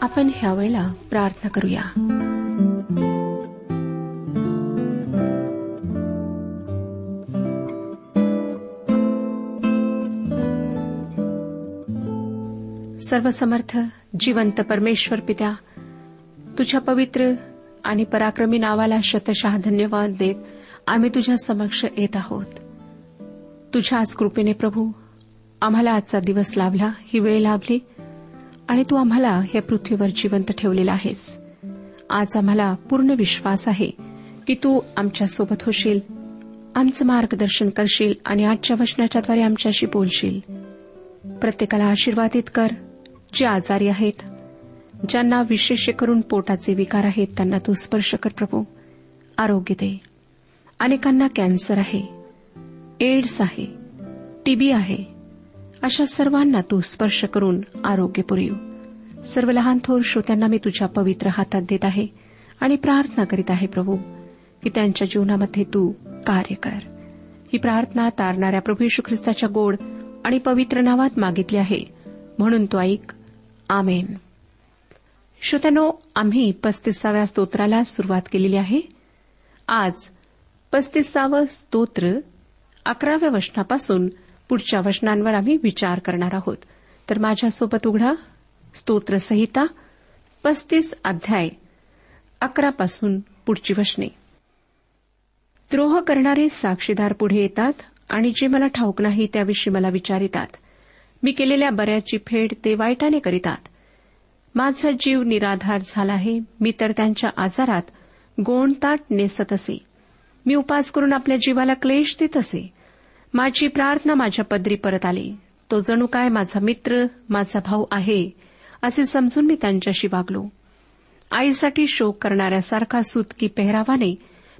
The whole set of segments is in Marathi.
आपण ह्या वेळेला प्रार्थना करूया. सर्वसमर्थ जिवंत परमेश्वर पित्या तुझ्या पवित्र आणि पराक्रमी नावाला शतशः धन्यवाद देत आम्ही तुझ्या समक्ष येत आहोत. तुझ्या आज कृपेने प्रभू आम्हाला आजचा दिवस लाभला ही वेळ लाभली. आणि तू आम्हाला या पृथ्वीवर जिवंत ठेवलेला आहेस. आज आम्हाला पूर्ण विश्वास आहे की तू आमच्यासोबत होशील आमचं मार्गदर्शन करशील आणि आजच्या वचनाच्याद्वारे आमच्याशी बोलशील. प्रत्येकाला आशीर्वादित कर जे आजारी आहेत ज्यांना विशेष करून पोटाचे विकार आहेत त्यांना तू स्पर्श कर प्रभू. आरोग्य दे. अनेकांना कॅन्सर आहे एड्स आहे टीबी आहे अशा सर्वांना तू स्पर्श करून आरोग्य पुरवू. सर्व लहान थोर श्रोत्यांना मी तुझ्या पवित्र हातात देत आहे आणि प्रार्थना करीत आहे प्रभू की त्यांच्या जीवनामध्ये तू कार्य कर. ही प्रार्थना तारणाऱ्या प्रभू यशू ख्रिस्ताच्या गोड आणि पवित्र नावात मागितली आहे. म्हणून तो ऐक. आमेन. श्रोत्यानो आम्ही पस्तीसाव्या स्तोत्राला सुरुवात केलेली आहे. आज पस्तीसावं स्तोत्र अकराव्या वचनापासून पुढच्या वचनांवर आम्ही विचार करणार आहोत. तर माझ्यासोबत उघडा. स्तोत्रसंहिता पस्तीस अध्याय अकरापासून पुढची वचने. द्रोह करणारे साक्षीदार पुढे येतात आणि जे मला ठाऊक नाही त्याविषयी मला विचारितात. मी केलेल्या बऱ्याची फेड ते वाईटाने करीतात. माझा जीव निराधार झाला आहे. मी तर त्यांच्या आजारात गोणताट नेसत असे. मी उपास करून आपल्या जीवाला क्लेश देत असे. माझी प्रार्थना माझ्या पदरी परत आली. तो जणू काय माझा मित्र माझा भाऊ आहे असे समजून मी त्यांच्याशी वागलो. आईसाठी शोक करणाऱ्यासारखा सुतकी पेहरावाने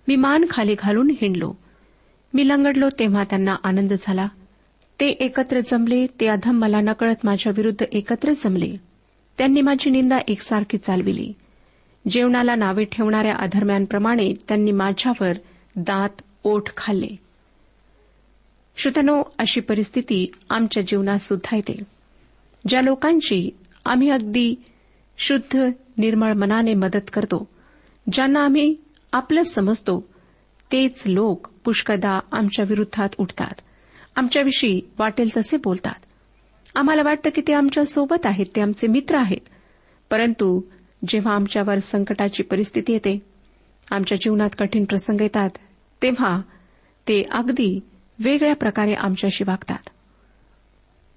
मी मान खाली घालून हिंडलो. मी लंगडलो तेव्हा त्यांना आनंद झाला. ते एकत्र जमले ते अधम मला नकळत माझ्या विरुद्ध एकत्र जमले. त्यांनी माझी निंदा एकसारखी चालविली. जेवणाला नावे ठेवणाऱ्या अधर्म्यांप्रमाणे त्यांनी माझ्यावर दात ओठ खाल्ले. श्रोतनो अशी परिस्थिती आमच्या जीवनात सुद्धा येते. ज्या लोकांची आम्ही अगदी शुद्ध निर्मळ मनाने मदत करतो ज्यांना आम्ही आपलं समजतो तेच लोक पुष्कळदा आमच्या विरुद्धात उठतात. आमच्याविषयी वाटेल तसे बोलतात. आम्हाला वाटतं की ते आमच्यासोबत आहेत ते आमचे मित्र आहेत. परंतु जेव्हा आमच्यावर संकटाची परिस्थिती येते आमच्या जीवनात कठीण प्रसंग येतात तेव्हा ते अगदी वेगळ्या प्रकारे आमच्याशी वागतात.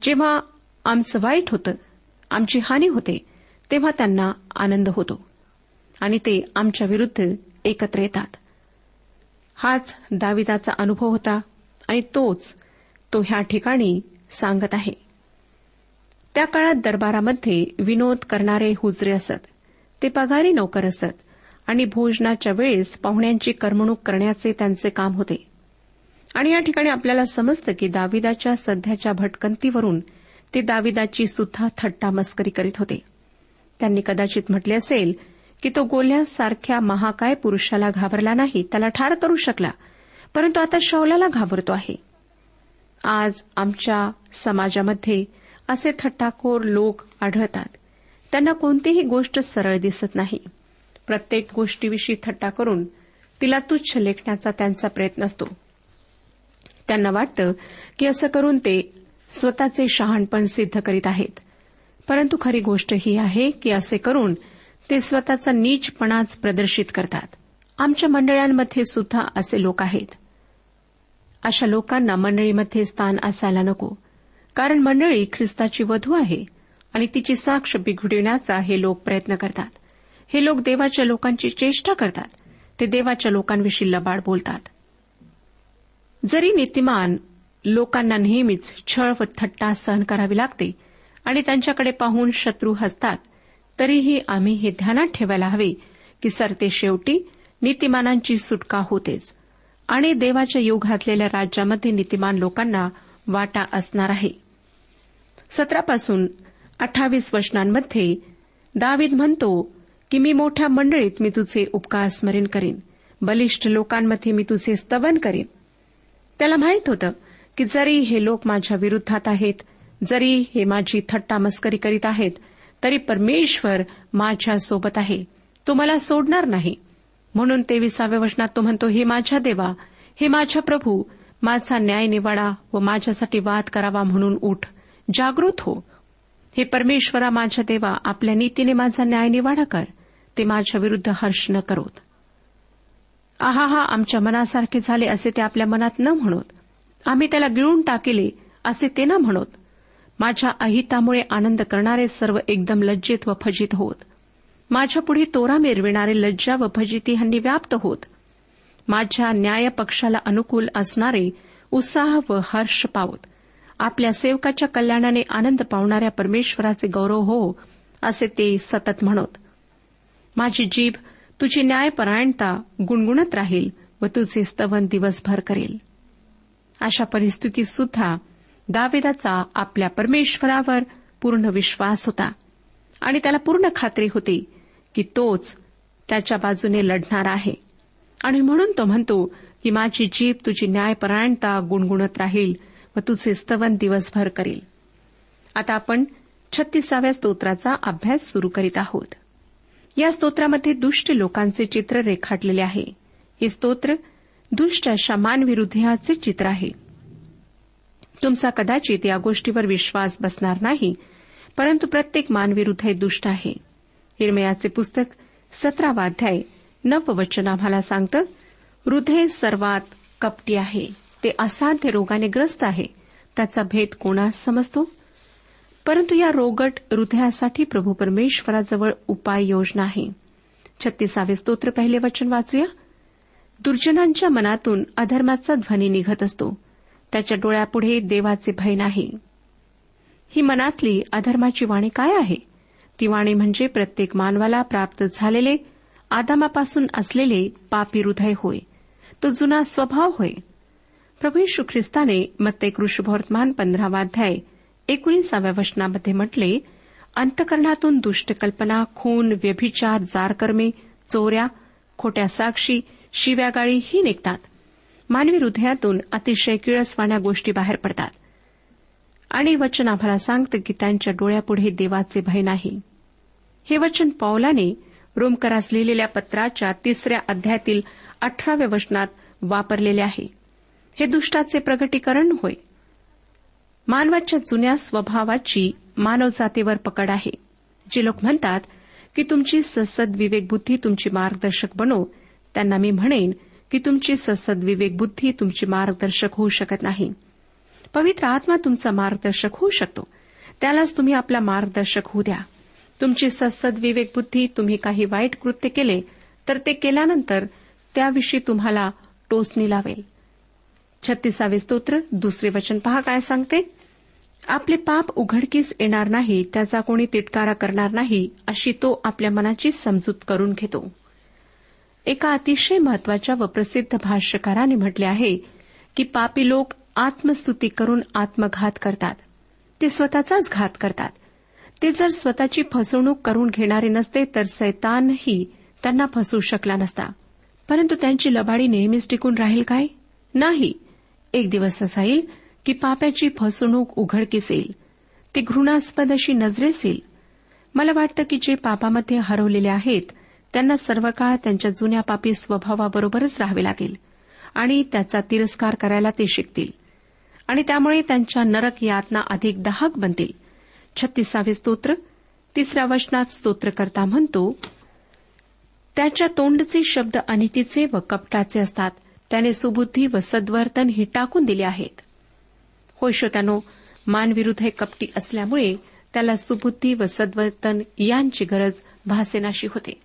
जेव्हा आमचं वाईट होतं आमची हानी होते तेव्हा त्यांना आनंद होतो. आणि ते आमच्या विरुद्ध एकत्र येतात. हाच दाविदाचा अनुभव होता आणि तोच तो ह्या ठिकाणी सांगत आहे. त्या काळात दरबारामध्ये विनोद करणारे हुजरे असत ते पगारी नोकर असत आणि भोजनाच्या वेळेस पाहुण्यांची करमणूक करण्याचे त्यांचे काम होते. आणि या ठिकाणी आपल्याला समजतं की दाविदाच्या सध्याच्या भटकंतीवरून ते दाविदाची सुद्धा थट्टा मस्करी करीत होते. त्यांनी कदाचित म्हटले असेल की तो गोल्यासारख्या महाकाय पुरुषाला घाबरला नाही त्याला ठार करू शकला परंतु आता शौलाला घाबरतो आहे. आज आमच्या समाजामध्ये असे थट्टाखोर लोक आढळतात. त्यांना कोणतीही गोष्ट सरळ दिसत नाही. प्रत्येक गोष्टीविषयी थट्टा करून तिला तुच्छ लेखण्याचा त्यांचा प्रयत्न असतो. त्यांना वाटतं की असं करून ते स्वतःचे शहाणपण सिद्ध करीत आहेत. परंतु खरी गोष्ट ही आहे की असे करून ते स्वतःचा नीचपणाच प्रदर्शित करतात. आमच्या मंडळांमध्ये सुद्धा असे लोक आहेत. अशा लोकांना मंडळीमध्ये स्थान असायला नको कारण मंडळी ख्रिस्ताची वधू आहे आणि तिची साक्ष बिघडविण्याचा हे लोक प्रयत्न करतात. हे लोक देवाच्या लोकांची चेष्टा करतात. ते देवाच्या लोकांविषयी लबाड बोलतात. जरी नीतिमान लोकांना नेहमीच छळ व थट्टा सहन करावी लागते आणि त्यांच्याकडे पाहून शत्रू हसतात तरीही आम्ही हे ध्यानात ठेवायला हवे की सरते शेवटी नीतिमानांची सुटका होतेच आणि देवाच्या योग घातलेल्या राज्यामध्ये नीतिमान लोकांना वाटा असणार आहे. सतरापासून अठ्ठावीस वचनांमध्ये दावीद म्हणतो की मी मोठ्या मंडळीत मी तुझे उपकार स्मरण करीन. बलिष्ठ लोकांमध्ये मी तुझे स्तवन करीन. त्याला माहीत होतं की जरी हे लोक माझ्या विरुद्धात आहेत जरी हे माझी थट्टा मस्करी करीत आहेत तरी परमेश्वर माझ्या सोबत आहे. तो मला सोडणार नाही. म्हणून तेविसाव्या वचनात तो म्हणतो हे माझ्या देवा हे माझ्या प्रभू माझा न्याय निवाडा व माझ्यासाठी वाद करावा म्हणून उठ. जागृत हो. हे परमेश्वरा माझ्या देवा आपल्या नीतीने माझा न्याय निवाडा कर. ते माझ्या विरुद्ध हर्ष न करोत. आहा हा आमच्या मनासारखे झाले असे ते आपल्या मनात न म्हणत. आम्ही त्याला गिळून टाकेले असे ते न म्हणत. माझ्या अहितामुळे आनंद करणारे सर्व एकदम लज्जित व फजित होत. माझ्यापुढे तोरा मिरविणारे लज्जा व फजिती ह्यांनी व्याप्त होत. माझ्या न्याय पक्षाला अनुकूल असणारे उत्साह व हर्ष पावत. आपल्या सेवकाच्या कल्याणाने आनंद पावणाऱ्या परमेश्वराचे गौरव हो असे ते सतत म्हणत. माझी जीभ तुझी न्यायपरायणता गुणगुणत राहील व तुझे स्तवन दिवसभर करेल. अशा परिस्थितीत सुद्धा दावेदाचा आपल्या परमेश्वरावर पूर्ण विश्वास होता आणि त्याला पूर्ण खात्री होती की तोच त्याच्या बाजूने लढणार आहे. आणि म्हणून तो म्हणतो की माझी जीभ तुझी न्यायपरायणता गुणगुणत राहील व तुझे स्तवन दिवसभर करील. आता आपण छत्तीसाव्या स्तोत्राचा अभ्यास सुरू करीत आहोत. या स्तोत्रामध्ये दुष्ट लोकांचे चित्र रेखाटलेले आहे. हे स्तोत्र दुष्ट अशा मानविरुद्धयाचे चित्र आहे. तुमचा कदाचित या गोष्टीवर विश्वास बसणार नाही परंतु प्रत्येक मानविरुद्ध दुष्ट आहे. हिरमयाचे पुस्तक सतरावा अध्याय नववचन आम्हाला सांगतं हृदय सर्वात कपटी आहे. ते असाध्य रोगाने ग्रस्त आहे. त्याचा भेद कोणास समजतो? परंतु या रोगट हृदयासाठी प्रभू परमेश्वराजवळ उपाय योजना आहे. छत्तीसावे स्तोत्र पहिले वचन वाचूया. दुर्जनांच्या मनातून अधर्माचा ध्वनी निघत असतो. त्याच्या डोळ्यापुढे देवाचे भय नाही. ही मनातली अधर्माची वाणी काय आहे? ती वाणी म्हणजे प्रत्येक मानवाला प्राप्त झालेले आदामापासून असलेले पापी हृदय होय. तो जुना स्वभाव होय. प्रभू यशू ख्रिस्ताने मत्ते कृष्णवर्तमान पंधरावाध्याय एकोणीसाव्या वचनामध्ये म्हटले अंतकरणातून दुष्ट कल्पना खून व्यभिचार जारकर्मे चोऱ्या खोट्या साक्षी शिव्यागाळी ही निघतात. मानवी हृदयातून अतिशय किळसवाण्या गोष्टी बाहेर पडतात. आणि वचन आम्हाला सांगतं की त्यांच्या डोळ्यापुढे देवाचे भय नाही. हे वचन पौलाने रोमकरास लिहिलेल्या पत्राच्या तिसऱ्या अध्यायातील अठराव्या वचनात वापरलेले आहे. हे दुष्टाचे प्रगटीकरण होय. मानवाच्या जुन्या स्वभावाची मानवजातीवर पकड आहे. जे लोक म्हणतात की तुमची ससद विवेकबुद्धी तुमची मार्गदर्शक बनो त्यांना मी म्हणेन की तुमची ससद विवेकबुद्धी तुमची मार्गदर्शक होऊ शकत नाही. पवित्र आत्मा तुमचा मार्गदर्शक होऊ शकतो. त्यालाच तुम्ही आपला मार्गदर्शक होऊ द्या. तुमची ससद विवेकबुद्धी तुम्ही काही वाईट कृत्य केले तर ते केल्यानंतर त्याविषयी तुम्हाला टोचणी लावेल. छत्तीसावे स्तोत्र दुसरे वचन पहा काय सांगते. आपले पाप उघडकीस येणार नाही त्याचा कोणी तिटकारा करणार नाही अशी तो आपल्या मनाची समजूत करून घेतो. एका अतिशय महत्त्वाच्या व प्रसिद्ध भाष्यकाराने म्हटले आहे की पापी लोक आत्मस्तुती करून आत्मघात करतात. ते स्वतःचाच घात करतात. ते जर स्वतःची फसवणूक करून घेणारे नसते तर सैतानही त्यांना फसवू शकला नसता. परंतु त्यांची लबाडी नेहमीच टिकून राहील काय? नाही. एक दिवस असा येईल की पाप्याची फसवणूक उघडकीस येईल. ती घृणास्पद अशी नजरेस येईल. मला वाटतं की जे पापामध्ये हरवलेले आहेत त्यांना सर्व काळ त्यांच्या जुन्या पापी स्वभावाबरोबरच राहावे लागेल आणि त्याचा तिरस्कार करायला ते शिकतील. आणि त्यामुळे त्यांच्या नरक यातना अधिक दाहक बनतील. छत्तीसावे स्तोत्र तिसऱ्या वचनात स्तोत्रकर्ता म्हणतो त्याच्या तोंडचे शब्द अनितीचे व कपटाचे असतात. त्याने सुबुद्धी व सद्वर्तन ही टाकून दिले आहेत. होय श्रोत्यानो मानविरुद्ध हे कपटी असल्यामुळे त्याला सुबुद्धी व सद्वर्तन यांची गरज भासेनाशी होते.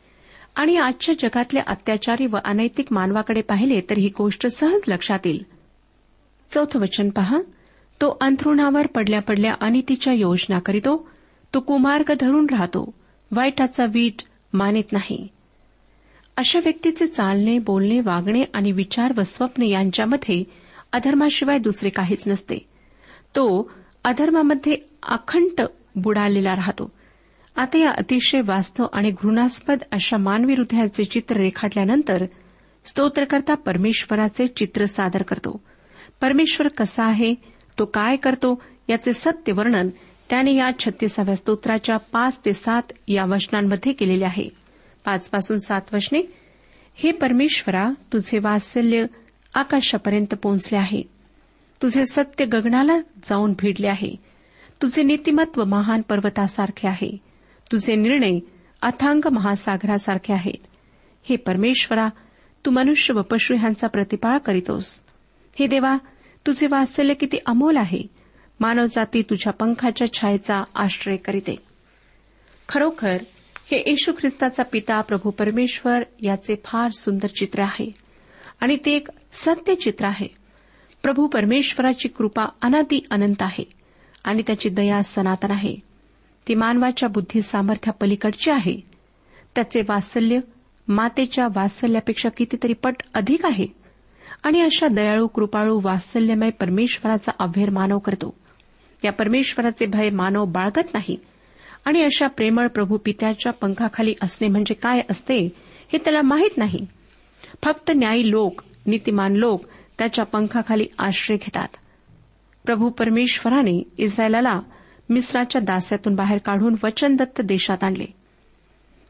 आणि आजच्या जगातल्या अत्याचारी व अनैतिक मानवाकडे पाहिले तर ही गोष्ट सहज लक्षात येईल चौथं वचन पहा. तो अंथरुणावर पडल्या पडल्या अनितीच्या योजना करीतो. तो कुमार्ग धरून राहतो. वाईटाचा वीट मानित नाही. अशा व्यक्तीचे चालणे बोलणे वागणे आणि विचार व स्वप्न यांच्यामध्ये अधर्माशिवाय दुसरे काहीच नसते. तो अधर्मामध्ये अखंड बुडालेला राहतो. आता या अतिशय वास्तव आणि घृणास्पद अशा मानवी हृदयाचे चित्र रेखाटल्यानंतर स्तोत्रकर्ता परमेश्वराचे चित्र सादर करतो. परमेश्वर कसा आहे? तो काय करतो? याचे सत्य वर्णन त्याने या छत्तीसाव्या स्तोत्राच्या पाच ते सात या वचनांमध्ये केलेले आहे. पाच पासून सात वचने हे परमेश्वरा तुझे वात्सल्य आकाशापर्यंत पोहोचले आहे. तुझे सत्य गगनाला जाऊन भिडले आहे. तुझे नीतिमत्व महान पर्वतासारखे आहे. तुझे निर्णय अथांग महासागरासारखे आहेत. हे परमेश्वरा तू मनुष्य व पशु ह्यांचा प्रतिपाळ करीतोस. हे देवा तुझे वात्सल्य किती अमोल आहे. मानवजाती तुझ्या पंखाच्या छायेचा आश्रय करीते. खरोखर हे येशू ख्रिस्ताचा पिता प्रभू परमेश्वर याचे फार सुंदर चित्र आहे. आणि ते एक सत्य चित्र आहे. प्रभू परमेश्वराची कृपा अनादी अनंत आहे आणि त्याची दया सनातन आहे. ती मानवाच्या बुद्धी सामर्थ्यापलीकडची आहे. त्याचे वात्सल्य मातेच्या वात्सल्यापेक्षा कितीतरी पट अधिक आहे. आणि अशा दयाळू कृपाळू वात्सल्यमय परमेश्वराचा अभेर मानव करतो. या परमेश्वराचे भय मानव बाळगत नाही. आणि अशा प्रेमळ प्रभू पित्याच्या पंखाखाली असणे म्हणजे काय असते हे त्याला माहीत नाही. फक्त न्यायी लोक नीतिमान लोक त्याच्या पंखाखाली आश्रय घेतात. प्रभू परमेश्वराने इस्रायलाला मिस्राच्या दास्यातून बाहेर काढून वचनदत्त देशात आणले.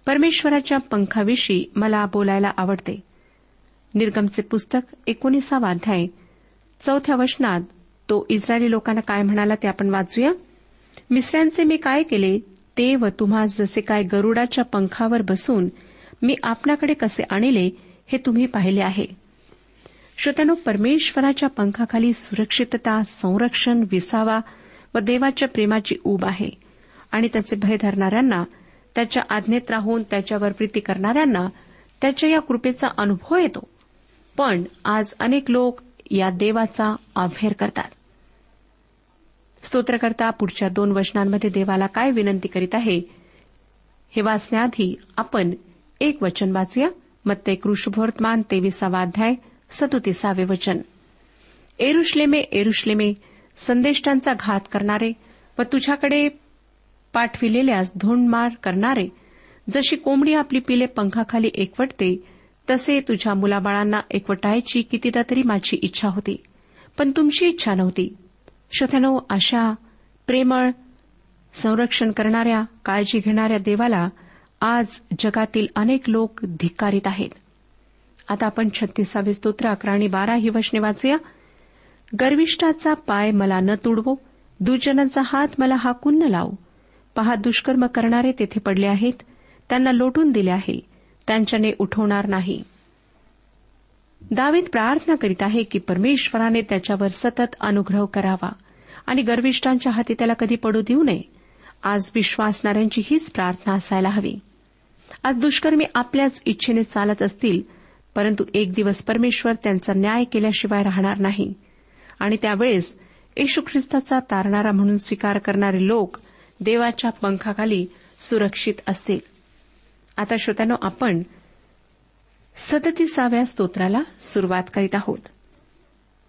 परमेश्वराच्या पंखाविषयी मला बोलायला आवडते. निर्गमचे पुस्तक एकोणीसावा अध्याय. चौथ्या वचनात तो इस्रायली लोकांना काय म्हणाला ते आपण वाचूया. मिस्रांचे मी काय केले ते व तुम्हा जसे काय गरुडाच्या पंखावर बसून मी आपल्याकडे कसे आणले हे तुम्ही पाहिले आहे. श्रोत्यानो परमेश्वराच्या पंखाखाली सुरक्षितता संरक्षण विसावा व देवाच्या प्रेमाची ऊब आहे. आणि त्याचे भय धरणाऱ्यांना त्याच्या आज्ञेत राहून त्याच्यावर प्रीती करणाऱ्यांना त्याच्या या कृपेचा अनुभव येतो. पण आज अनेक लोक या देवाचा अभेर करतात. स्तोत्रकर्ता पुढच्या दोन वचनांमध्ये देवाला काय विनंती करीत आहे? हे वाचण्याआधी आपण एक वचन वाचूया. मत्ते कृषभवर्तमान तेविसावा अध्याय सदोतीसावे वचन. एरुश्लेमे एरुश्लेमे संदेष्टांचा घात करणारे व तुझ्याकडे पाठविलेल्यास धोंडमार करणारे जशी कोंबडी आपली पिले पंखाखाली एकवटते तसे तुझ्या मुलाबाळांना एकवटायची कितीदा तरी माझी इच्छा होती पण तुमची इच्छा नव्हती. श्रोत्यानो अशा प्रेमळ संरक्षण करणाऱ्या काळजी घेणाऱ्या देवाला आज जगातील अनेक लोक धिक्कारित आहेत. आता आपण छत्तीसावे स्तोत्र अकरा आणि बारा ही वचने वाचूया. गर्विष्ठाचा पाय मला न तुडवो दुर्जनांचा हात मला हाकून न लावू. पहा दुष्कर्म करणारे तेथे पडले आहेत त्यांना लोटून दिले आहे त्यांच्याने उठवणार नाही. दावीद प्रार्थना करीत आहे की परमेश्वराने त्याच्यावर सतत अनुग्रह करावा आणि गर्विष्ठांच्या हाती त्याला कधी पडू देऊ नये. आज विश्वासणाऱ्यांची हीच प्रार्थना असायला हवी. आज दुष्कर्मी आपल्याच इच्छेने चालत असतील परंतु एक दिवस परमेश्वर त्यांचा न्याय केल्याशिवाय राहणार नाही. आणि त्यावेळेस येशू ख्रिस्ताचा तारणारा म्हणून स्वीकार करणारे लोक देवाच्या पंखाखाली सुरक्षित असतील. आता श्रोत्यानो आपण सदतीसाव्या स्तोत्राला सुरुवात करीत आहोत.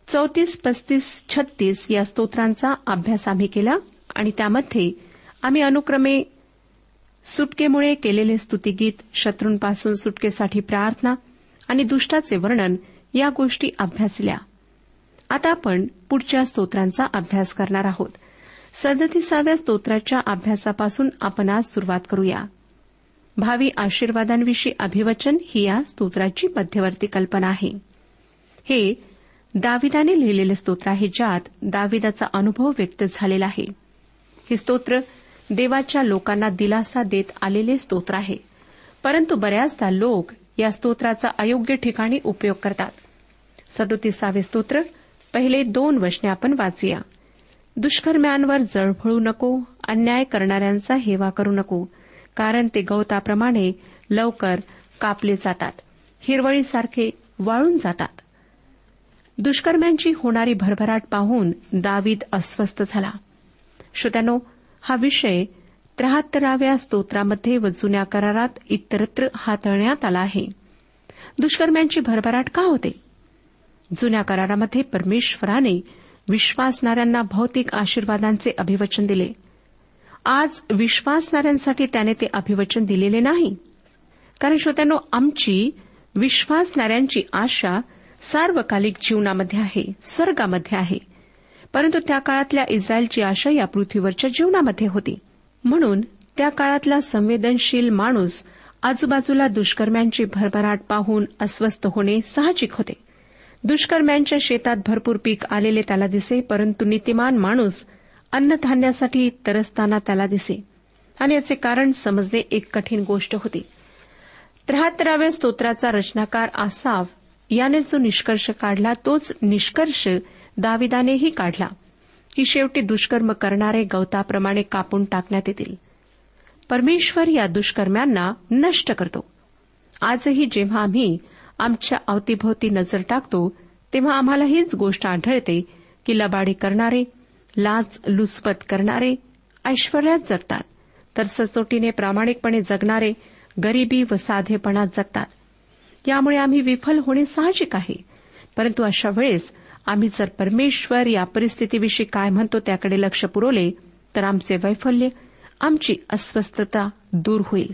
चौतीस पस्तीस छत्तीस या स्तोत्रांचा अभ्यास आम्ही केला आणि त्यामध्ये आम्ही अनुक्रमे सुटकेमुळे केलेले स्तुतीगीत शत्रूंपासून सुटकेसाठी प्रार्थना आणि दुष्टाचे वर्णन या गोष्टी अभ्यासल्या. आता आपण पुढच्या स्तोत्रांचा अभ्यास करणार आहोत. सदतीसाव्या स्तोत्राच्या अभ्यासापासून आपण आज सुरुवात करूया. भावी आशीर्वादांविषयी अभिवचन ही या स्तोत्राची मध्यवर्ती कल्पना आहे. हे दाविदाने लिहिलेले स्तोत्र आहे ज्यात दाविदाचा अनुभव व्यक्त झालेला आहे. हे स्तोत्र देवाच्या लोकांना दिलासा देत आलेले स्तोत्र आहे. परंतु बऱ्याचदा लोक या स्तोत्राचा अयोग्य ठिकाणी उपयोग करतात. सदोतीसावे स्तोत्र पहिले दोन वचने आपण वाचूया. दुष्कर्म्यांवर जळफळू नको अन्याय करणाऱ्यांचा हेवा करू नको कारण ते गवताप्रमाणे लवकर कापले जातात. हिरवळीसारखे वाळून जातात. दुष्कर्म्यांची होणारी भरभराट पाहून दावीद अस्वस्थ झाला. श्रोत्यानो हा विषय त्र्याहत्तराव्या स्तोत्रामध्ये व जुन्या करारात इतरत्र हाताळण्यात आला आहे. दुष्कर्म्यांची भरभराट का होते? जुन्या करारामध्ये परमेश्वराने विश्वासणाऱ्यांना भौतिक आशीर्वादांचे अभिवचन दिले. आज विश्वासणाऱ्यांसाठी त्याने ते अभिवचन दिलेले नाही. कारण श्रोत्यानो आमची विश्वासणाऱ्यांची आशा सार्वकालिक जीवनामध्ये आहे स्वर्गामध्ये आहे. परंतु त्या काळातल्या इस्रायलची आशा या पृथ्वीवरच्या जीवनामध्ये होती. म्हणून त्या काळातला संवेदनशील माणूस आजूबाजूला दुष्कर्म्यांची भरभराट पाहून अस्वस्थ होणे साहजिक होते. दुष्कर्म्यांच्या शेतात भरपूर पीक आलेले त्याला दिसे परंतु नीतिमान माणूस अन्नधान्यासाठी तरसताना त्याला दिसे. आणि याचे कारण समजणे एक कठीण गोष्ट होती. त्र्याहत्तराव्या स्तोत्राचा रचनाकार आसाव याने जो निष्कर्ष काढला तोच निष्कर्ष दाविदानेही काढला. की शेवटी दुष्कर्म करणारे गवताप्रमाणे कापून टाकण्यात येतील. परमेश्वर या दुष्कर्म्यांना नष्ट करतो. आजही जेव्हा आम्ही आमच्या अवतीभोवती नजर टाकतो तेव्हा आम्हाला हीच गोष्ट आढळते की लबाडी करणारे लाच लुचपत करणारे ऐश्वर्यात जगतात. तर सचोटीने प्रामाणिकपणे जगणारे गरिबी व साधेपणात जगतात. यामुळे आम्ही विफल होणे साहजिक आहे. परंतु अशा वेळेस आम्ही जर परमेश्वर या परिस्थितीविषयी काय म्हणतो त्याकडे लक्ष पुरवले तर आमचे वैफल्य आमची अस्वस्थता दूर होईल.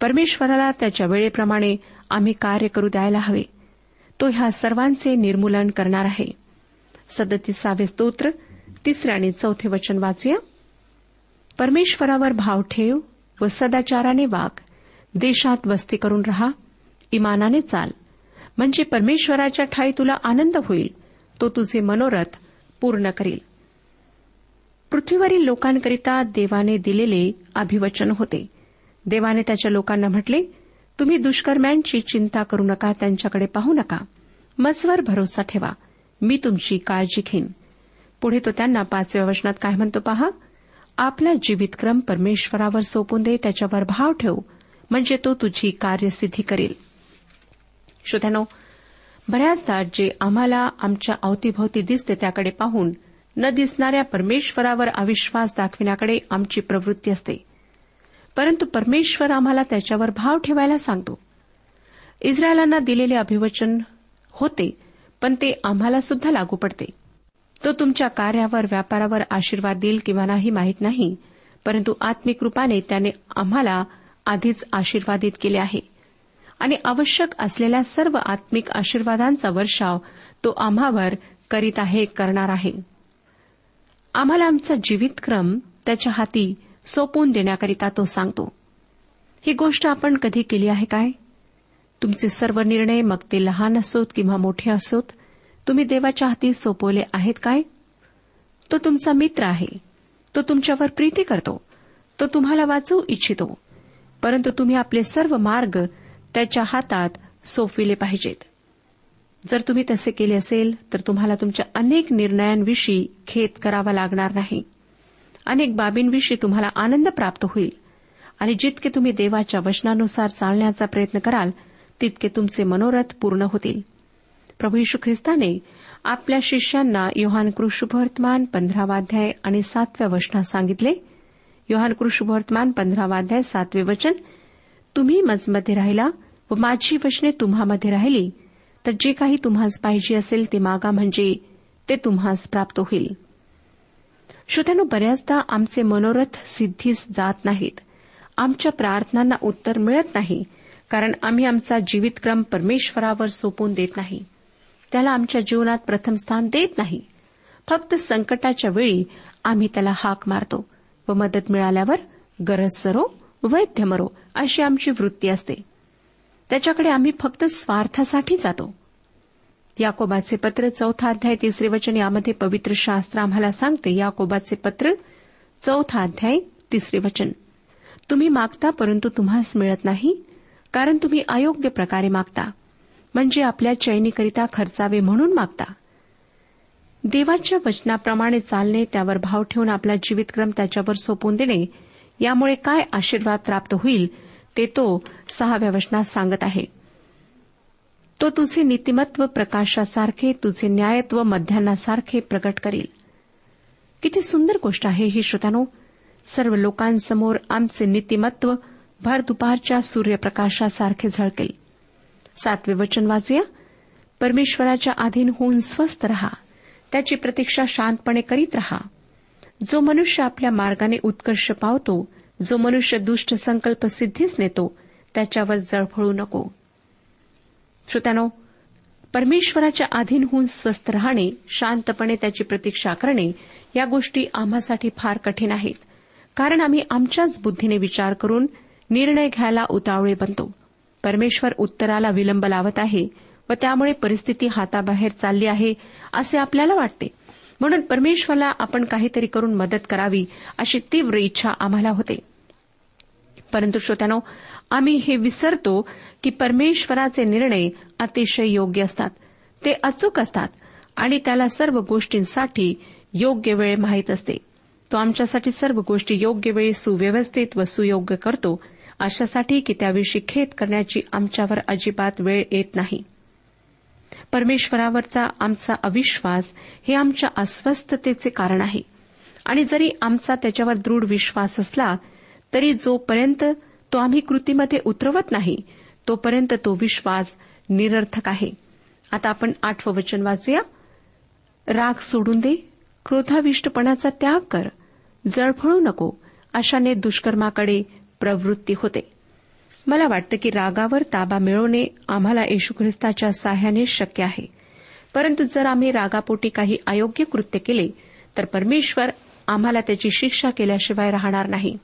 परमेश्वराला त्याच्या वेळेप्रमाणे आम्ही कार्य करू द्यायला हवे. तो ह्या सर्वांचे निर्मूलन करणार आहे. सदतीसावे स्तोत्र तिसरे आणि चौथे वचन वाचूया. परमेश्वरावर भाव ठेव व सदाचाराने वाग. देशात वस्ती करून रहा. इमानाने चाल. म्हणजे परमेश्वराच्या ठाई तुला आनंद होईल. तो तुझे मनोरथ पूर्ण करील. पृथ्वीवरील लोकांकरिता देवाने दिलेले अभिवचन होते. देवाने त्याच्या लोकांना म्हटले तुम्ही दुष्कर्म्यांची चिंता करू नका त्यांच्याकडे पाहू नका. मजवर भरोसा ठेवा. मी तुमची काळजी घेईन. पुढे तो त्यांना पाचव्या वचनात काय म्हणतो पहा? आपला जीवितक्रम परमेश्वरावर सोपून दे त्याच्यावर भाव ठेव म्हणजे तो तुझी कार्यसिद्धी करेल. श्रोत्यानो बऱ्याचदा जे आम्हाला आमच्या अवतीभोवती दिसते त्याकडे पाहून न दिसणाऱ्या परमेश्वरावर अविश्वास दाखविण्याकडे आमची प्रवृत्ती असते. परंतु परमेश्वर आम्हाला त्याच्यावर भाव ठेवायला सांगतो. इस्रायलांना दिलेले अभिवचन होते पण ते आम्हाला सुद्धा लागू पडते. तो तुमच्या कार्यावर व्यापारावर आशीर्वाद देईल किंवा नाही माहीत नाही परंतु आत्मिक रूपाने त्याने आम्हाला आधीच आशीर्वादित केले आहे. आणि आवश्यक असलेल्या सर्व आत्मिक आशीर्वादांचा वर्षाव तो आम्हावर करीत आहे करणार आहे. आम्हाला आमचा जीवितक्रम त्याच्या हाती सोपवून देण्याकरिता तो सांगतो. ही गोष्ट आपण कधी केली आहे काय? तुमचे सर्व निर्णय मग ते लहान असोत किंवा मोठे असोत तुम्ही देवाच्या हाती सोपवले आहेत काय? तो तुमचा मित्र आहे. तो तुमच्यावर प्रीती करतो. तो तुम्हाला वाचवू इच्छितो. परंतु तुम्ही आपले सर्व मार्ग त्याच्या हातात सोपविले पाहिजेत. जर तुम्ही तसे केले असेल तर तुम्हाला तुमच्या अनेक निर्णयांविषयी खेद करावा लागणार नाही. अनेक बाबींविषयी तुम्हाला आनंद प्राप्त होईल. आणि जितके तुम्ही देवाच्या वचनानुसार चालण्याचा प्रयत्न कराल तितके तुमचे मनोरथ पूर्ण होतील. प्रभू यशू ख्रिस्ताने आपल्या शिष्यांना योहान कृष्णभवर्तमान पंधरावाध्याय आणि सातव्या वचनात सांगितले. योहान कृष्णभवर्तमान पंधरावाध्याय सातवे वचन तुम्ही मजमध्ये राहिला व माझी वचने तुम्हामध्ये राहिली. तर जे काही तुम्हास पाहिजे असेल ते मागा म्हणजे ते तुम्हास प्राप्त होईल. श्रोत्यानो बऱ्याचदा आमचे मनोरथ सिद्धीस जात नाहीत. आमच्या प्रार्थनांना उत्तर मिळत नाही. कारण आम्ही आमचा जीवितक्रम परमेश्वरावर सोपून देत नाही. त्याला आमच्या जीवनात प्रथम स्थान देत नाही. फक्त संकटाच्या वेळी आम्ही त्याला हाक मारतो व मदत मिळाल्यावर गरज सरो वैद्य मरो अशी आमची वृत्ती असते. त्याच्याकडे आम्ही फक्त स्वार्थासाठी जातो. याकोबाचे पत्र चौथा अध्याय तिसरे वचन यामध्ये पवित्र शास्त्र आम्हाला सांगते. याकोबाचे पत्र चौथा अध्याय तिसरे वचन. तुम्ही मागता परंतु तुम्हास मिळत नाही. कारण तुम्ही अयोग्य प्रकारे मागता म्हणजे आपल्या चैनीकरिता खर्चावे म्हणून मागता. देवाच्या वचनाप्रमाणे चालणे त्यावर भाव ठेवून आपला जीवितक्रम त्याच्यावर सोपून देणे यामुळे काय आशीर्वाद प्राप्त होईल ते तो सहाव्या वचनात सांगत आहे. तो तुझे नीतिमत्व प्रकाशासारखे तुझे न्यायत्व मध्यान्हासारखे प्रकट करील. किती सुंदर गोष्ट आहे ही श्रोतानो सर्व लोकांसमोर आमचे नीतिमत्व भर दुपारच्या सूर्यप्रकाशासारखे झळकेल. सातवे वचन वाचूया. परमेश्वराच्या अधीन होऊन स्वस्थ रहा. त्याची प्रतीक्षा शांतपणे करीत रहा. जो मनुष्य आपल्या मार्गाने उत्कर्ष पावतो जो मनुष्य दुष्ट संकल्प सिद्धीस नेतो त्याच्यावर जळफळू नको. श्रोत्यानो परमेश्वराच्या अधीन होऊन स्वस्थ राहणे शांतपणे त्याची प्रतीक्षा करणे या गोष्टी आम्हासाठी फार कठीण आहेत. कारण आम्ही आमच्याच बुद्धीने विचार करून निर्णय घ्यायला उतावळे बनतो. परमेश्वर उत्तराला विलंब लावत आहे व त्यामुळे परिस्थिती हाताबाहेर चालली आहे असे आपल्याला वाटते. म्हणून परमेश्वरला आपण काहीतरी करून मदत करावी अशी तीव्र इच्छा आम्हाला होते. परंतु श्रोत्यानो आम्ही हे विसरतो की परमेश्वराचे निर्णय अतिशय योग्य असतात. ते अचूक असतात आणि त्याला सर्व गोष्टींसाठी योग्य वेळ माहीत असते. तो आमच्यासाठी सर्व गोष्टी योग्य वेळी सुव्यवस्थित व सुयोग्य करतो. अशासाठी की त्याविषयी खेद करण्याची आमच्यावर अजिबात वेळ येत नाही. परमेश्वरावरचा आमचा अविश्वास हे आमच्या अस्वस्थतेचे कारण आहे. आणि जरी आमचा त्याच्यावर दृढ विश्वास असला तरी जोपर्यंत तो आम्ही कृतीमध्ये उतरवत नाही तोपर्यंत तो विश्वास निरर्थक आहे. आता आपण आठवं वचन वाचूया. राग सोडून दे क्रोधाविष्टपणाचा त्याग कर जळफळू नको अशाने दुष्कर्माकडे प्रवृत्ती होते. मला वाटतं की रागावर ताबा मिळवणे आम्हाला येशू ख्रिस्ताच्या साह्याने शक्य आहे. परंतु जर आम्ही रागापोटी काही अयोग्य कृत्य केले तर परमेश्वर आम्हाला त्याची शिक्षा केल्याशिवाय राहणार नाही.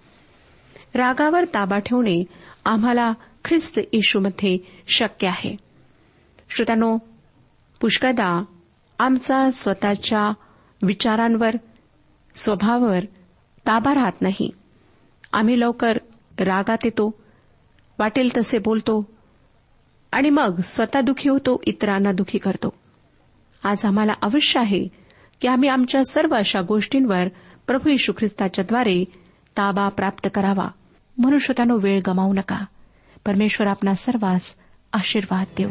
रागावर ताबा ठेवणे आम्हाला ख्रिस्त येशूमध्ये शक्य आहे. श्रोत्यानो पुष्कळदा आमचा स्वतःच्या विचारांवर स्वभावावर ताबा राहत नाही. आम्ही लवकर रागात येतो वाटेल तसे बोलतो आणि मग स्वतः दुखी होतो इतरांना दुखी करतो. आज आम्हाला अवश्य आहे की आम्ही आमच्या सर्व अशा गोष्टींवर प्रभू यशू ख्रिस्ताच्याद्वारे ताबा प्राप्त करावा. म्हणून श्रोत्यानो वेळ गमावू नका. परमेश्वर आपणा सर्वांस आशीर्वाद देऊ.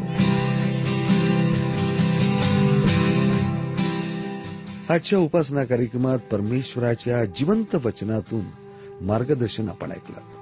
आजच्या उपासना कार्यक्रमात परमेश्वराच्या जिवंत वचनातून मार्गदर्शन आपण ऐकलं.